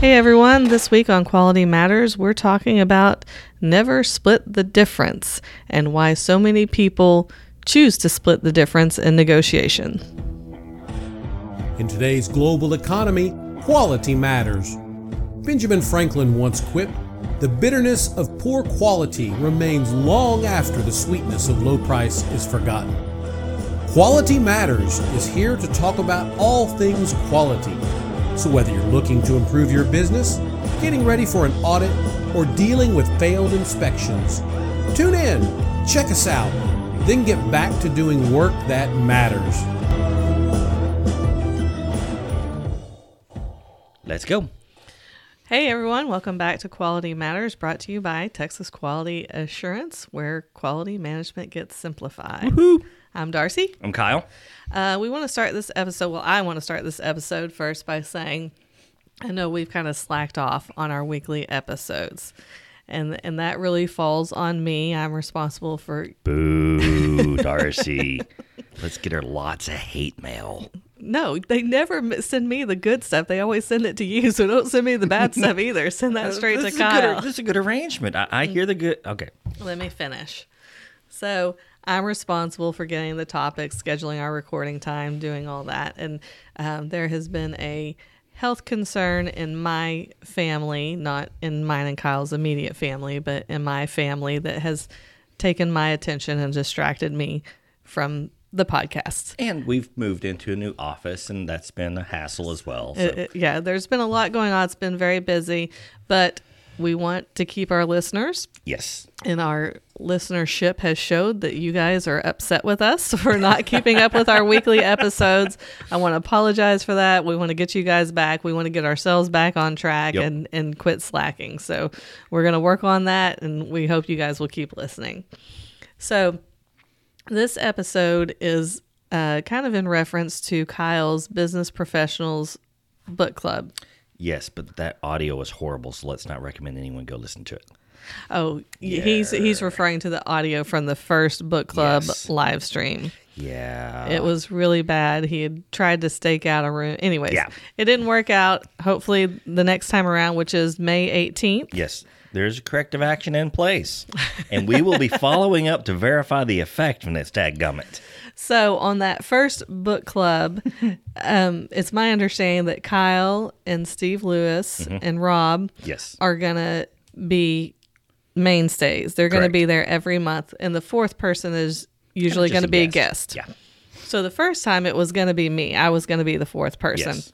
Hey everyone, this week on Quality Matters, we're talking about never split the difference and why so many people choose to split the difference in negotiation. In today's global economy, quality matters. Benjamin Franklin once quipped The bitterness of poor quality remains long after the sweetness of low price is forgotten. Quality Matters is here to talk about all things quality. So, whether you're looking to improve your business, getting ready for an audit, or dealing with failed inspections, tune in, check us out, then get back to doing work that matters. Let's go. Hey everyone, welcome back to Quality Matters, brought to you by Texas Quality Assurance, where quality management gets simplified. I'm Darcy. I'm Kyle. Uh, we want to start this episode. Well, I want to start this episode first by saying I know we've kind of slacked off on our weekly episodes. And, and that really falls on me. I'm responsible for Boo, Darcy. Let's get her lots of hate mail. no. They never send me the good stuff. They always send it to you. So don't send me the bad stuff either. Send that straight this to a good- Kyle. this is a good arrangement. I, I hear the good. Okay. Let me finish. So I'm responsible for getting the topics, scheduling our recording time, doing all that. And um, there has been a health concern in my family, not in mine and Kyle's immediate family, but in my family that has taken my attention and distracted me from the podcast. And we've moved into a new office, and that's been a hassle as well. So. It- it- yeah, there's been a lot going on. It's been very busy, but we want to keep our listeners yes. and our listenership has showed that you guys are upset with us for not keeping up with our weekly episodes. I want to apologize for that. We want to get you guys back. We want to get ourselves back on track Yep. and and quit slacking. So we're going to work on that and we hope you guys will keep listening. So this episode is uh, kind of in reference to Kyle's business professionals book club. Yes, but that audio was horrible, so let's not recommend anyone go listen to it. Oh, y he's he's referring to the audio from the first book club Yes. live stream. Yeah. It was really bad. He had tried to stake out a room. Anyways, Yeah. it didn't work out. Hopefully, the next time around, which is May 18th. Yes, there's a corrective action in place, and we will be following up to verify the effectiveness, dadgummit. So, on that first book club, um, it's my understanding that Kyle and Steve Lewis Mm-hmm. and Rob Yes. are going to be mainstays. They're going to Correct. be there every month. And the fourth person is usually going to be a guest. Yeah. So, the first time it was going to be me, I was going to be the fourth person. Yes.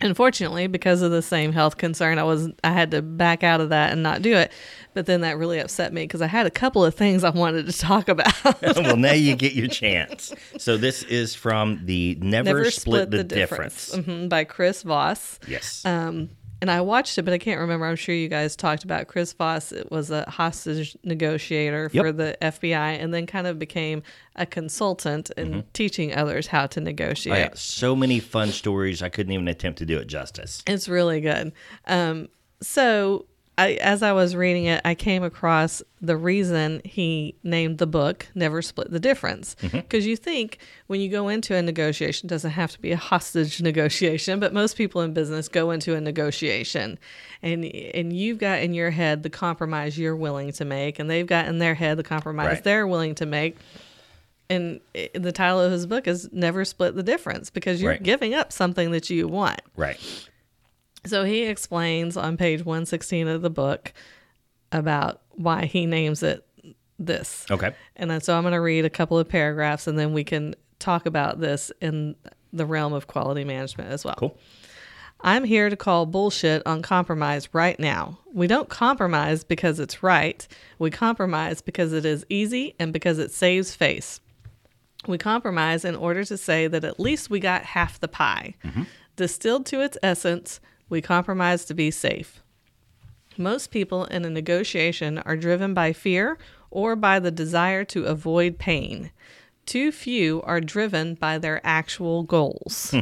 Unfortunately, because of the same health concern, I was I had to back out of that and not do it. But then that really upset me because I had a couple of things I wanted to talk about. well, now you get your chance. So this is from the Never, Split, the, Difference. Mhm, by Chris Voss. Yes. Um, and I watched it, but I can't remember. I'm sure you guys talked about Chris Voss. It was a hostage negotiator for the FBI, and then kind of became a consultant in teaching others how to Oh, negotiate. yeah. So many fun stories. I couldn't even attempt to do it justice. It's really good. Um, so I, as I was reading it, I came across the reason he named the book "Never Split the Difference" mm-hmm. because you think when you go into a negotiation, it doesn't have to be a hostage negotiation, but most people in business go into a negotiation, and and you've got in your head the compromise you're willing to make, and they've got in their head the compromise Right. they're willing to make. And the title of his book is "Never Split the Difference" because you're Right. giving up something that you want. Right. So he explains on page 116 of the book about why he names it this. Okay. And then, so I'm going to read a couple of paragraphs and then we can talk about this in the realm of quality management as well. Cool. I'm here to call bullshit on compromise right now. We don't compromise because it's right. We compromise because it is easy and because it saves face. We compromise in order to say that at least we got half the pie. Mm-hmm. Distilled to its essence, we compromise to be safe. Most people in a negotiation are driven by fear or by the desire to avoid pain. Too few are driven by their actual goals.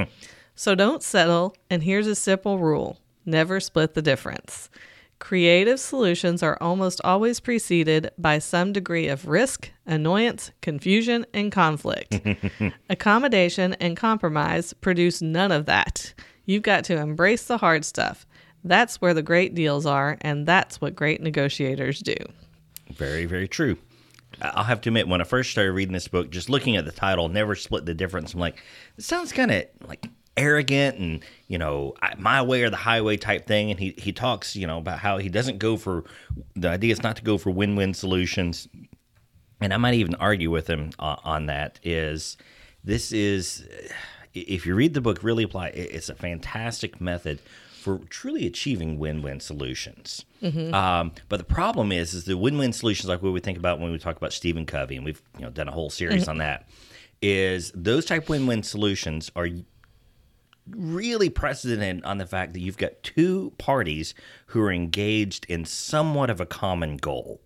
so don't settle, and here's a simple rule never split the difference. Creative solutions are almost always preceded by some degree of risk, annoyance, confusion, and conflict. Accommodation and compromise produce none of that. You've got to embrace the hard stuff. That's where the great deals are, and that's what great negotiators do. Very, very true. I'll have to admit, when I first started reading this book, just looking at the title, never split the difference. I'm like, it sounds kind of like arrogant and you know my way or the highway type thing. And he he talks you know about how he doesn't go for the idea is not to go for win win solutions. And I might even argue with him uh, on that. Is this is if you read the book, really apply. It's a fantastic method for truly achieving win-win solutions. Mm-hmm. Um, but the problem is, is the win-win solutions like what we think about when we talk about Stephen Covey, and we've you know done a whole series mm-hmm. on that. Is those type win-win solutions are really precedent on the fact that you've got two parties who are engaged in somewhat of a common goal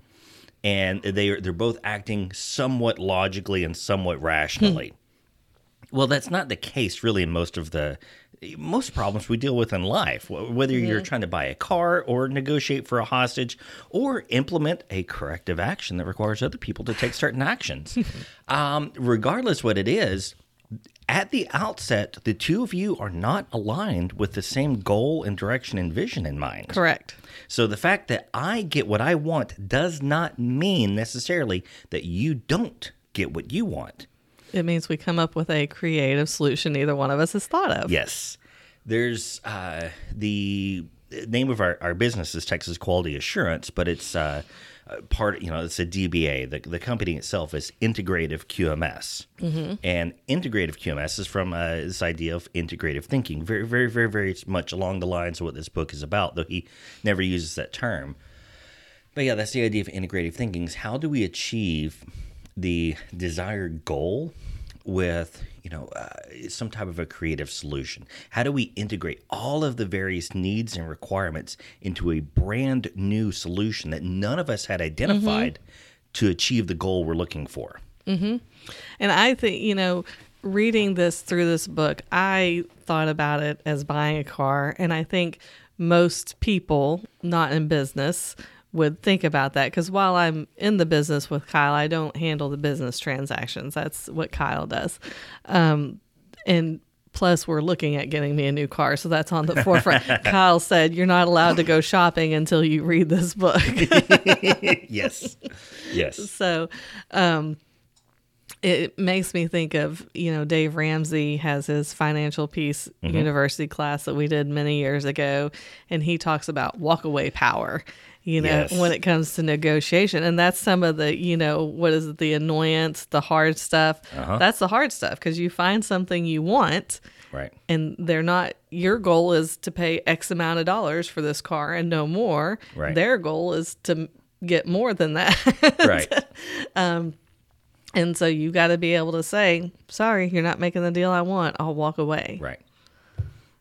and they are they're both acting somewhat logically and somewhat hmm. rationally. Well, that's not the case really in most of the most problems we deal with in life. Wh- Whether you're trying to buy a car or negotiate for a hostage or implement a corrective action that requires other people to take certain actions. um, regardless what it is, at the outset, the two of you are not aligned with the same goal and direction and vision in mind. Correct. So the fact that I get what I want does not mean necessarily that you don't get what you want. It means we come up with a creative solution neither one of us has thought of. Yes. There's uh, the name of our, our business is Texas Quality Assurance, but it's uh, uh, part, you know, it's a DBA. The, the company itself is Integrative QMS. And Integrative QMS is from uh, this idea of integrative thinking, very, very, very, very much along the lines of what this book is about, though he never uses that term. But yeah, that's the idea of integrative thinking is how do we achieve the desired goal with, you know, uh, some type of a creative solution? How do we integrate all of the various needs and requirements into a brand new solution that none of us had identified to achieve the goal we're looking for? And I think, you know, reading this through this book, I thought about it as buying a car. And I think most people not in business would think about that because while I'm in the business with Kyle, I don't handle the business transactions. That's what Kyle does. Um, and plus, we're looking at getting me a new car. So that's on the forefront. Kyle said, You're not allowed to go shopping until you read this book. yes. Yes. So, um, it makes me think of you know Dave Ramsey has his financial peace mm-hmm. university class that we did many years ago, and he talks about walkaway power. You know, Yes. when it comes to negotiation, and that's some of the you know what is it, the annoyance, the hard stuff. Uh-huh. That's the hard stuff because you find something you want, Right. and they're not your goal is to pay x amount of dollars for this car and no more Right. their goal is to get more than that Right. Um, and so you got to be able to say sorry you're not making the deal i want i'll walk away Right.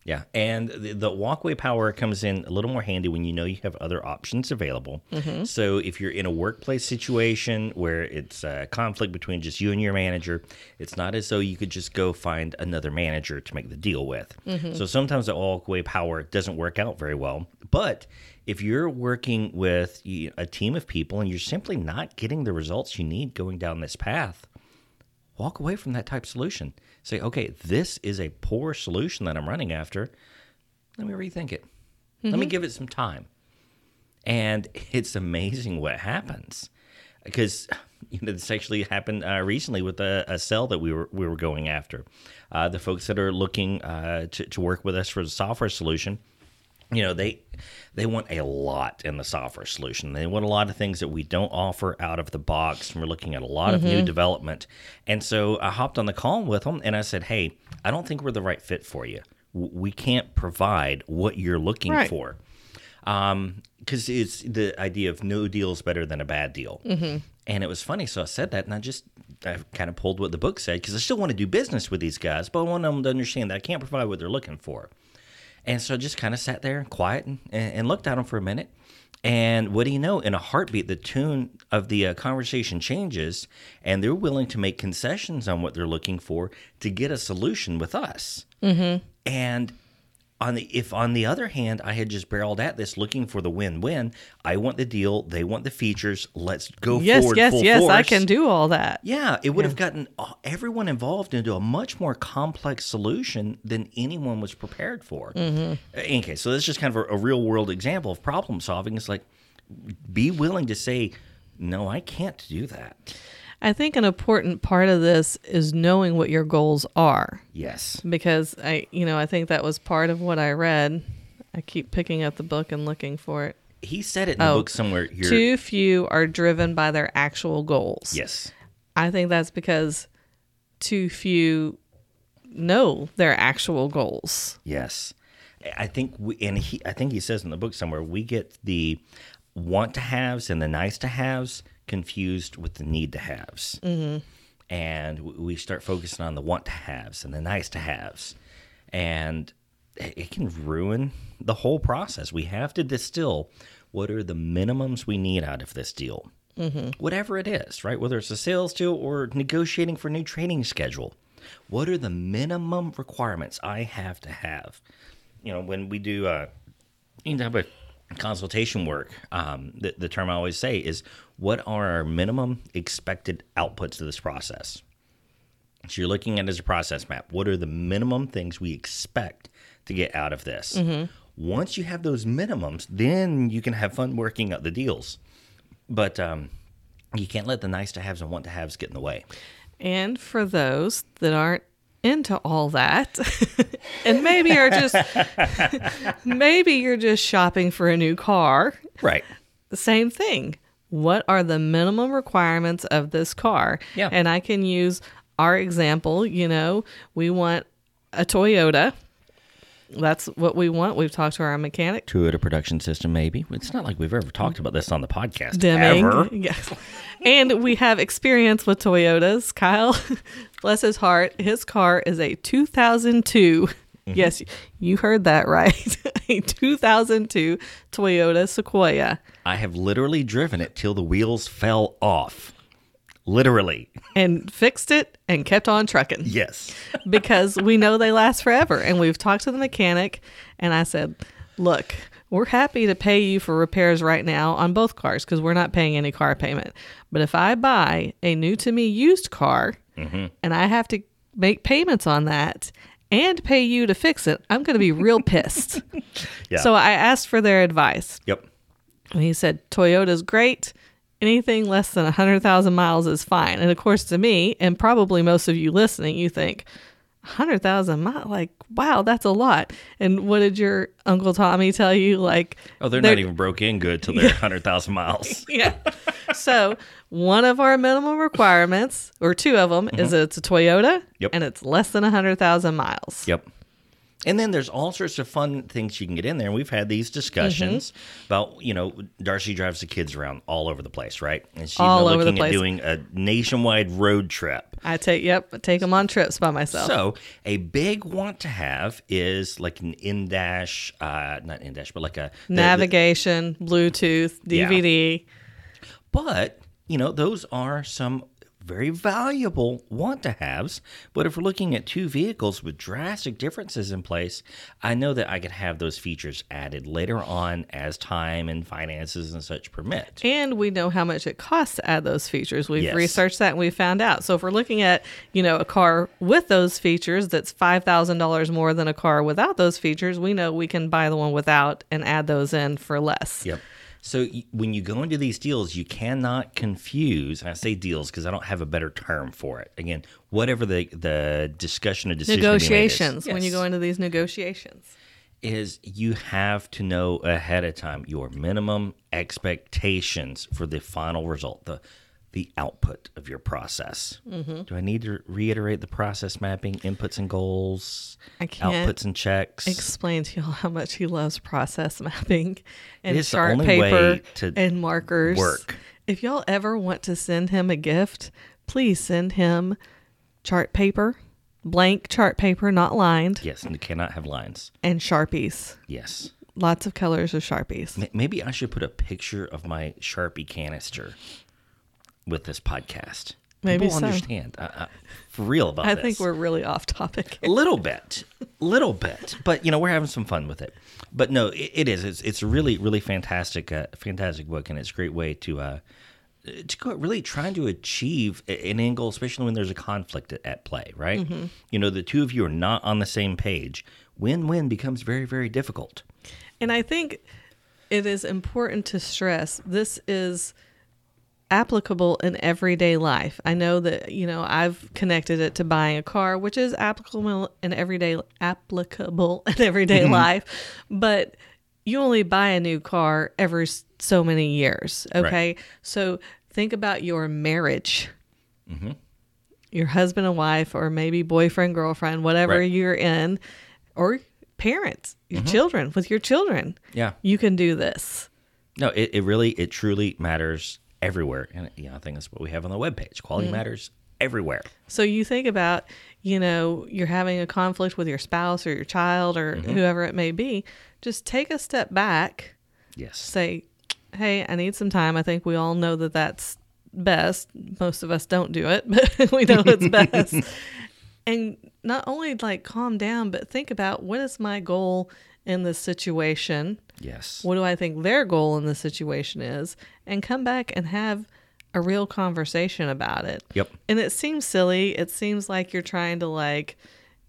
Yeah, and the, the walkway power comes in a little more handy when you know you have other options available. Mm-hmm. So if you're in a workplace situation where it's a conflict between just you and your manager, it's not as though you could just go find another manager to make the deal with. Mm-hmm. So sometimes the walkway power doesn't work out very well. But if you're working with a team of people and you're simply not getting the results you need going down this path, walk away from that type of solution. Say, okay, this is a poor solution that I'm running after. Let me rethink it. Let me give it some time. And it's amazing what happens because you know this actually happened uh, recently with a, a cell that we were we were going after. Uh, the folks that are looking uh, to to work with us for the software solution, you know they they want a lot in the software solution. They want a lot of things that we don't offer out of the box and we're looking at a lot of new development. And so i hopped on the call with them and i said hey i don't think we're the right fit for you. We can't provide what you're looking Right. for. Um because it's the idea of no deal is better than a bad deal. And it was funny so i said that and i just i kind of pulled what the book said because i still want to do business with these guys but i want them to understand that i can't provide what they're looking for and so I just kind of sat there quiet and, and looked at them for a minute. And what do you know? In a heartbeat, the tune of the uh, conversation changes, and they're willing to make concessions on what they're looking for to get a solution with us. Mm-hmm. And on the if on the other hand I had just barreled at this looking for the win-win, I want the deal, they want the features. Let's go Yes, forward yes, yes. I can do all that. Yeah, it would have gotten uh, everyone involved into a much more complex solution than anyone was prepared for. Mm-hmm. Okay, so this is just kind of a, a real world example of problem solving. It's like be willing to say, no, I can't do that. I think an important part of this is knowing what your goals are. Yes. because I, you know, I think that was part of what I read. I keep picking up the book and looking for it. He said it in the Oh, book somewhere here. Too few are driven by their actual goals. Yes. I think that's because too few know their actual goals. Yes, I think we and he. I think he says in the book somewhere we get the want to haves and the nice to haves confused with the need to haves, mm-hmm. and we start focusing on the want to haves and the nice to haves, and it can ruin the whole process. We have to distill what are the minimums we need out of this deal. Whatever it is, right? Whether it's a sales deal or negotiating for a new training schedule, what are the minimum requirements I have to have? You know, when we do uh, any type of consultation work, um, the, the term I always say is what are our minimum expected outputs of this process? So you're looking at it as a process map. What are the minimum things we expect to get out of this? Once you have those minimums, then you can have fun working out the deals. But um, you can't let the nice to haves and want to haves get in the way. And for those that aren't into all that, and maybe are just maybe you're just shopping for a new car, Right. the same thing. What are the minimum requirements of this car? Yeah. And I can use our example, you know, we want a Toyota. That's what we want. We've talked to our mechanic. Toyota production system, maybe. It's not like we've ever talked about this on the podcast. Deming. Ever. Yes. And we have experience with Toyotas. Kyle, bless his heart, his car is a 2002. Mm-hmm. Yes, you heard that right. a 2002 Toyota Sequoia. I have literally driven it till the wheels fell off. Literally. And fixed it and kept on trucking. Yes. because we know they last forever. And we've talked to the mechanic, and I said, Look, we're happy to pay you for repairs right now on both cars because we're not paying any car payment. But if I buy a new to me used car Mm-hmm. and I have to make payments on that and pay you to fix it, I'm going to be real pissed. Yeah. So I asked for their advice. Yep. And he said, Toyota's great. Anything less than 100,000 miles is fine. And of course, to me, and probably most of you listening, you think, 100,000 miles? Like, wow, that's a lot. And what did your Uncle Tommy tell you? Like, Oh, they're, They're- not even broke in good till they're 100,000 miles. yeah. so one of our minimum requirements, or two of them, is it's a Toyota Mm-hmm. Yep. and it's less than 100,000 miles. Yep. And then there's all sorts of fun things you can get in there. And we've had these discussions Mm-hmm. about, you know, Darcy drives the kids around all over the place, right? And she's All over the looking at doing a nationwide road trip. I take, yep, I take them on trips by myself. So a big want to have is like an in dash, uh, not in dash, but like a the- the- Navigation, Bluetooth, Yeah. DVD. But, you know, those are some very valuable want to haves. But if we're looking at two vehicles with drastic differences in place, I know that I could have those features added later on as time and finances and such permit. And we know how much it costs to add those features. We've Yes. researched that and we found out. So if we're looking at, you know, a car with those features that's $5,000 more than a car without those features, we know we can buy the one without and add those in for less. Yep. So when you go into these deals, you cannot confuse. And I say deals because I don't have a better term for it. Again, whatever the the discussion or decision to be made is. Negotiations, when you go into these negotiations. is you have to know ahead of time your minimum expectations for the final result, the the output of your process. Mm-hmm. Do I need to reiterate the process mapping, inputs and goals, I can't outputs and checks? explain to y'all how much he loves process mapping and chart only paper and markers. work. If y'all ever want to send him a gift, please send him chart paper, blank chart paper, not lined, yes, and it cannot have lines. and Sharpies. Yes. Lots of colors of Sharpies. Maybe I should put a picture of my Sharpie canister with this podcast. Maybe People so. understand uh, uh, for real about this. I this. think we're really off topic. a little bit, little bit, but you know we're having some fun with it. But no, it, it is. It's it's really really fantastic uh, fantastic book, and it's a great way to uh, to go really trying to achieve an end goal, especially when there's a conflict at, at play. Right? Mm-hmm. You know, the two of you are not on the same page. Win win becomes very very difficult. And I think it is important to stress this is applicable in everyday life. I know that, you know, I've connected it to buying a car, which is applicable in everyday applicable in everyday mm-hmm. life, but you only buy a new car every so many years, okay? So think about your marriage. Mm-hmm. Your husband and wife or maybe boyfriend, girlfriend, whatever Right. you're in or parents, your mm-hmm. children, with your children Yeah. you can do this. No, it, it really, it truly matters everywhere. And, you know, I think that's what we have on the webpage. Quality matters everywhere. So you think about, you know, you're having a conflict with your spouse or your child or mm-hmm. whoever it may be. Just take a step back, Yes. say, hey, I need some time. I think we all know that that's best. Most of us don't do it, but we know it's best. and not only like calm down, but think about what is my goal in this situation? Yes. what do I think their goal in the situation is, and come back and have a real conversation about it. Yep. And it seems silly. It seems like you're trying to like,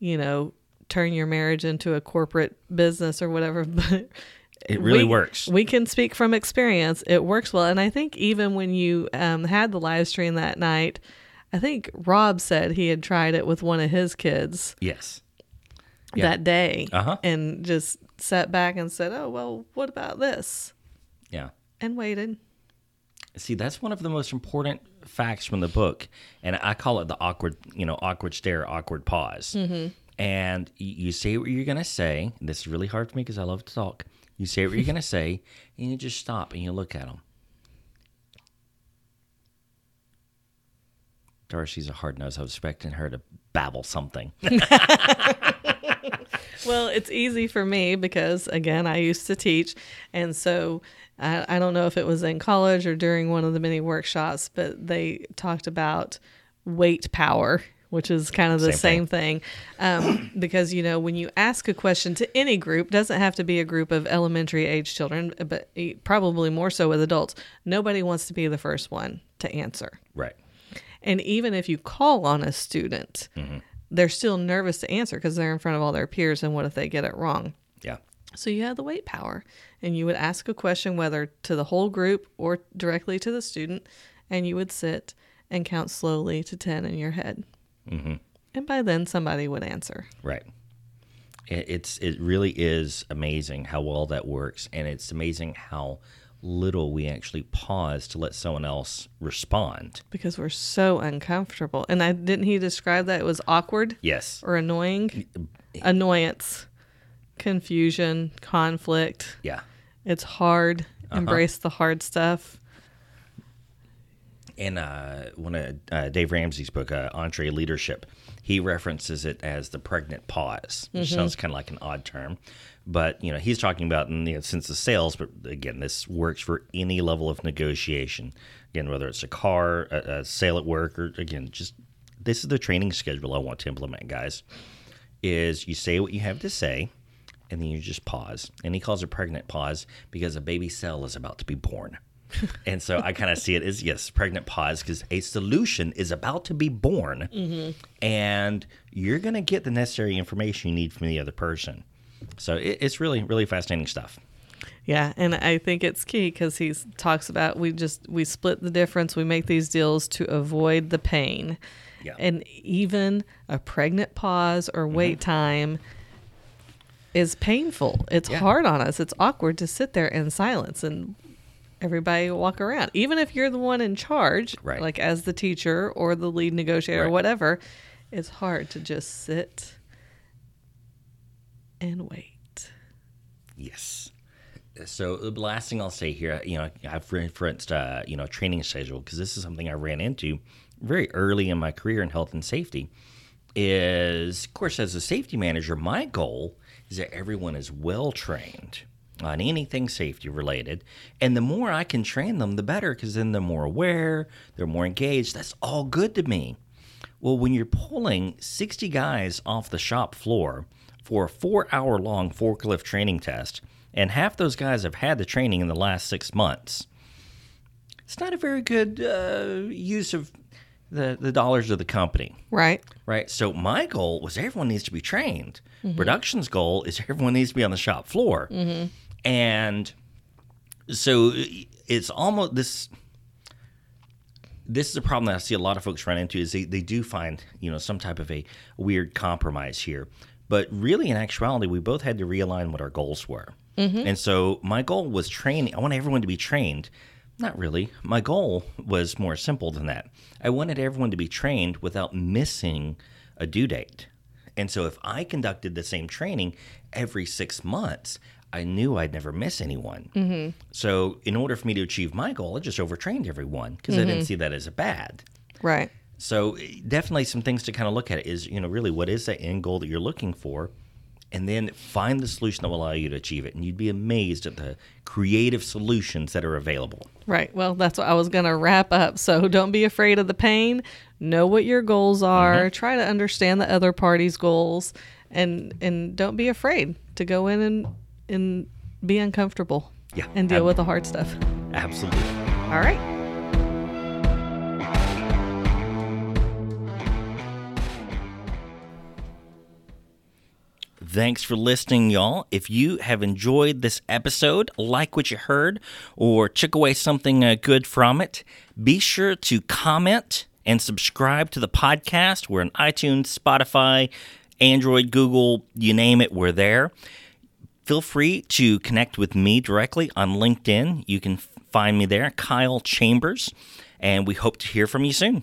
you know, turn your marriage into a corporate business or whatever, but It really we- works. We can speak from experience. It works well. And I think even when you um, had the live stream that night, I think Rob said he had tried it with one of his kids Yes. Yeah. that day Uh-huh. and just sat back and said, Oh, well, what about this? Yeah. And waited. See, that's one of the most important facts from the book, and I call it the awkward, you know, awkward stare, awkward pause. Mm-hmm. And you say what you're gonna say. and This is really hard for me because I love to talk. You say what you're gonna say, and you just stop and you look at them. Darcy's a hard nose. I was expecting her to babble something. Well, it's easy for me because, again, I used to teach. And so I, I don't know if it was in college or during one of the many workshops, but they talked about wait power, which is kind of the Same same thing. Um, because, you know, when you ask a question to any group, doesn't have to be a group of elementary age children, but probably more so with adults, nobody wants to be the first one to answer. right. And even if you call on a student, they're still nervous to answer because they're in front of all their peers. And what if they get it wrong? Yeah. So you had the wait power, and you would ask a question whether to the whole group or directly to the student, and you would sit and count slowly to 10 in your head. Mm-hmm. And by then, somebody would answer. Right. It's it really is amazing how well that works, and it's amazing how little we actually pause to let someone else respond. Because we're so uncomfortable. And I didn't he describe that it was awkward Yes. or annoying? Annoyance, confusion, conflict. Yeah. It's hard. Embrace the hard stuff. In uh, one of uh, Dave Ramsey's book, uh, EntreLeadership, he references it as the pregnant pause, which sounds kind of like an odd term. But, you know, he's talking about in the sense of sales, but again, this works for any level of negotiation. Again, whether it's a car, a, a sale at work, or again, just this is the training schedule I want to implement, guys. Is you say what you have to say, and then you just pause. And he calls it pregnant pause because a baby cell is about to be born. and so I kind of see it as yes, pregnant pause because a solution is about to be born, mm-hmm. and you're going to get the necessary information you need from the other person. So it, it's really, really fascinating stuff. Yeah, and I think it's key because he talks about we just we split the difference. We make these deals to avoid the pain, Yeah. and even a pregnant pause or mm-hmm. wait time is painful. It's Yeah. hard on us. It's awkward to sit there in silence and everybody walk around. Even if you're the one in charge, Right. like as the teacher or the lead negotiator or whatever, it's hard to just sit and wait. Yes. So the last thing I'll say here, you know, I've referenced, uh, you know, training schedule because this is something I ran into very early in my career in health and safety. Is of course as a safety manager, my goal is that everyone is well trained. on anything safety related. And the more I can train them, the better because then they're more aware, they're more engaged. That's all good to me. Well, when you're pulling 60 guys off the shop floor for a four hour long forklift training test, and half those guys have had the training in the last six months, it's not a very good uh, use of the, the dollars of the company. Right. Right. So my goal was everyone needs to be trained. Production's goal is everyone needs to be on the shop floor. And so it's almost this this is a problem that I see a lot of folks run into is they, they do find, you know, some type of a weird compromise here. But really in actuality, we both had to realign what our goals were. Mm-hmm. And so my goal was training. I want everyone to be trained. Not really. My goal was more simple than that. I wanted everyone to be trained without missing a due date. And so if I conducted the same training every six months, I knew I'd never miss anyone. Mm-hmm. So in order for me to achieve my goal, I just overtrained everyone because I didn't mm-hmm. see that as a bad. Right. So eh, definitely some things to kind of look at is, you know, really what is that end goal that you're looking for? And then find the solution that will allow you to achieve it. And you'd be amazed at the creative solutions that are available. Right. Well, that's what I was going to wrap up. So don't be afraid of the pain. Know what your goals are. Mm-hmm. Try to understand the other party's goals and and don't be afraid to go in and and be uncomfortable. Yeah. And deal Ab- with the hard stuff. Absolutely. All right. Thanks for listening, y'all. If you have enjoyed this episode, like what you heard, or took away something uh, good from it, be sure to comment and subscribe to the podcast. We're on iTunes, Spotify, Android, Google, you name it, we're there. Feel free to connect with me directly on LinkedIn. You can find me there, Kyle Chambers, and we hope to hear from you soon.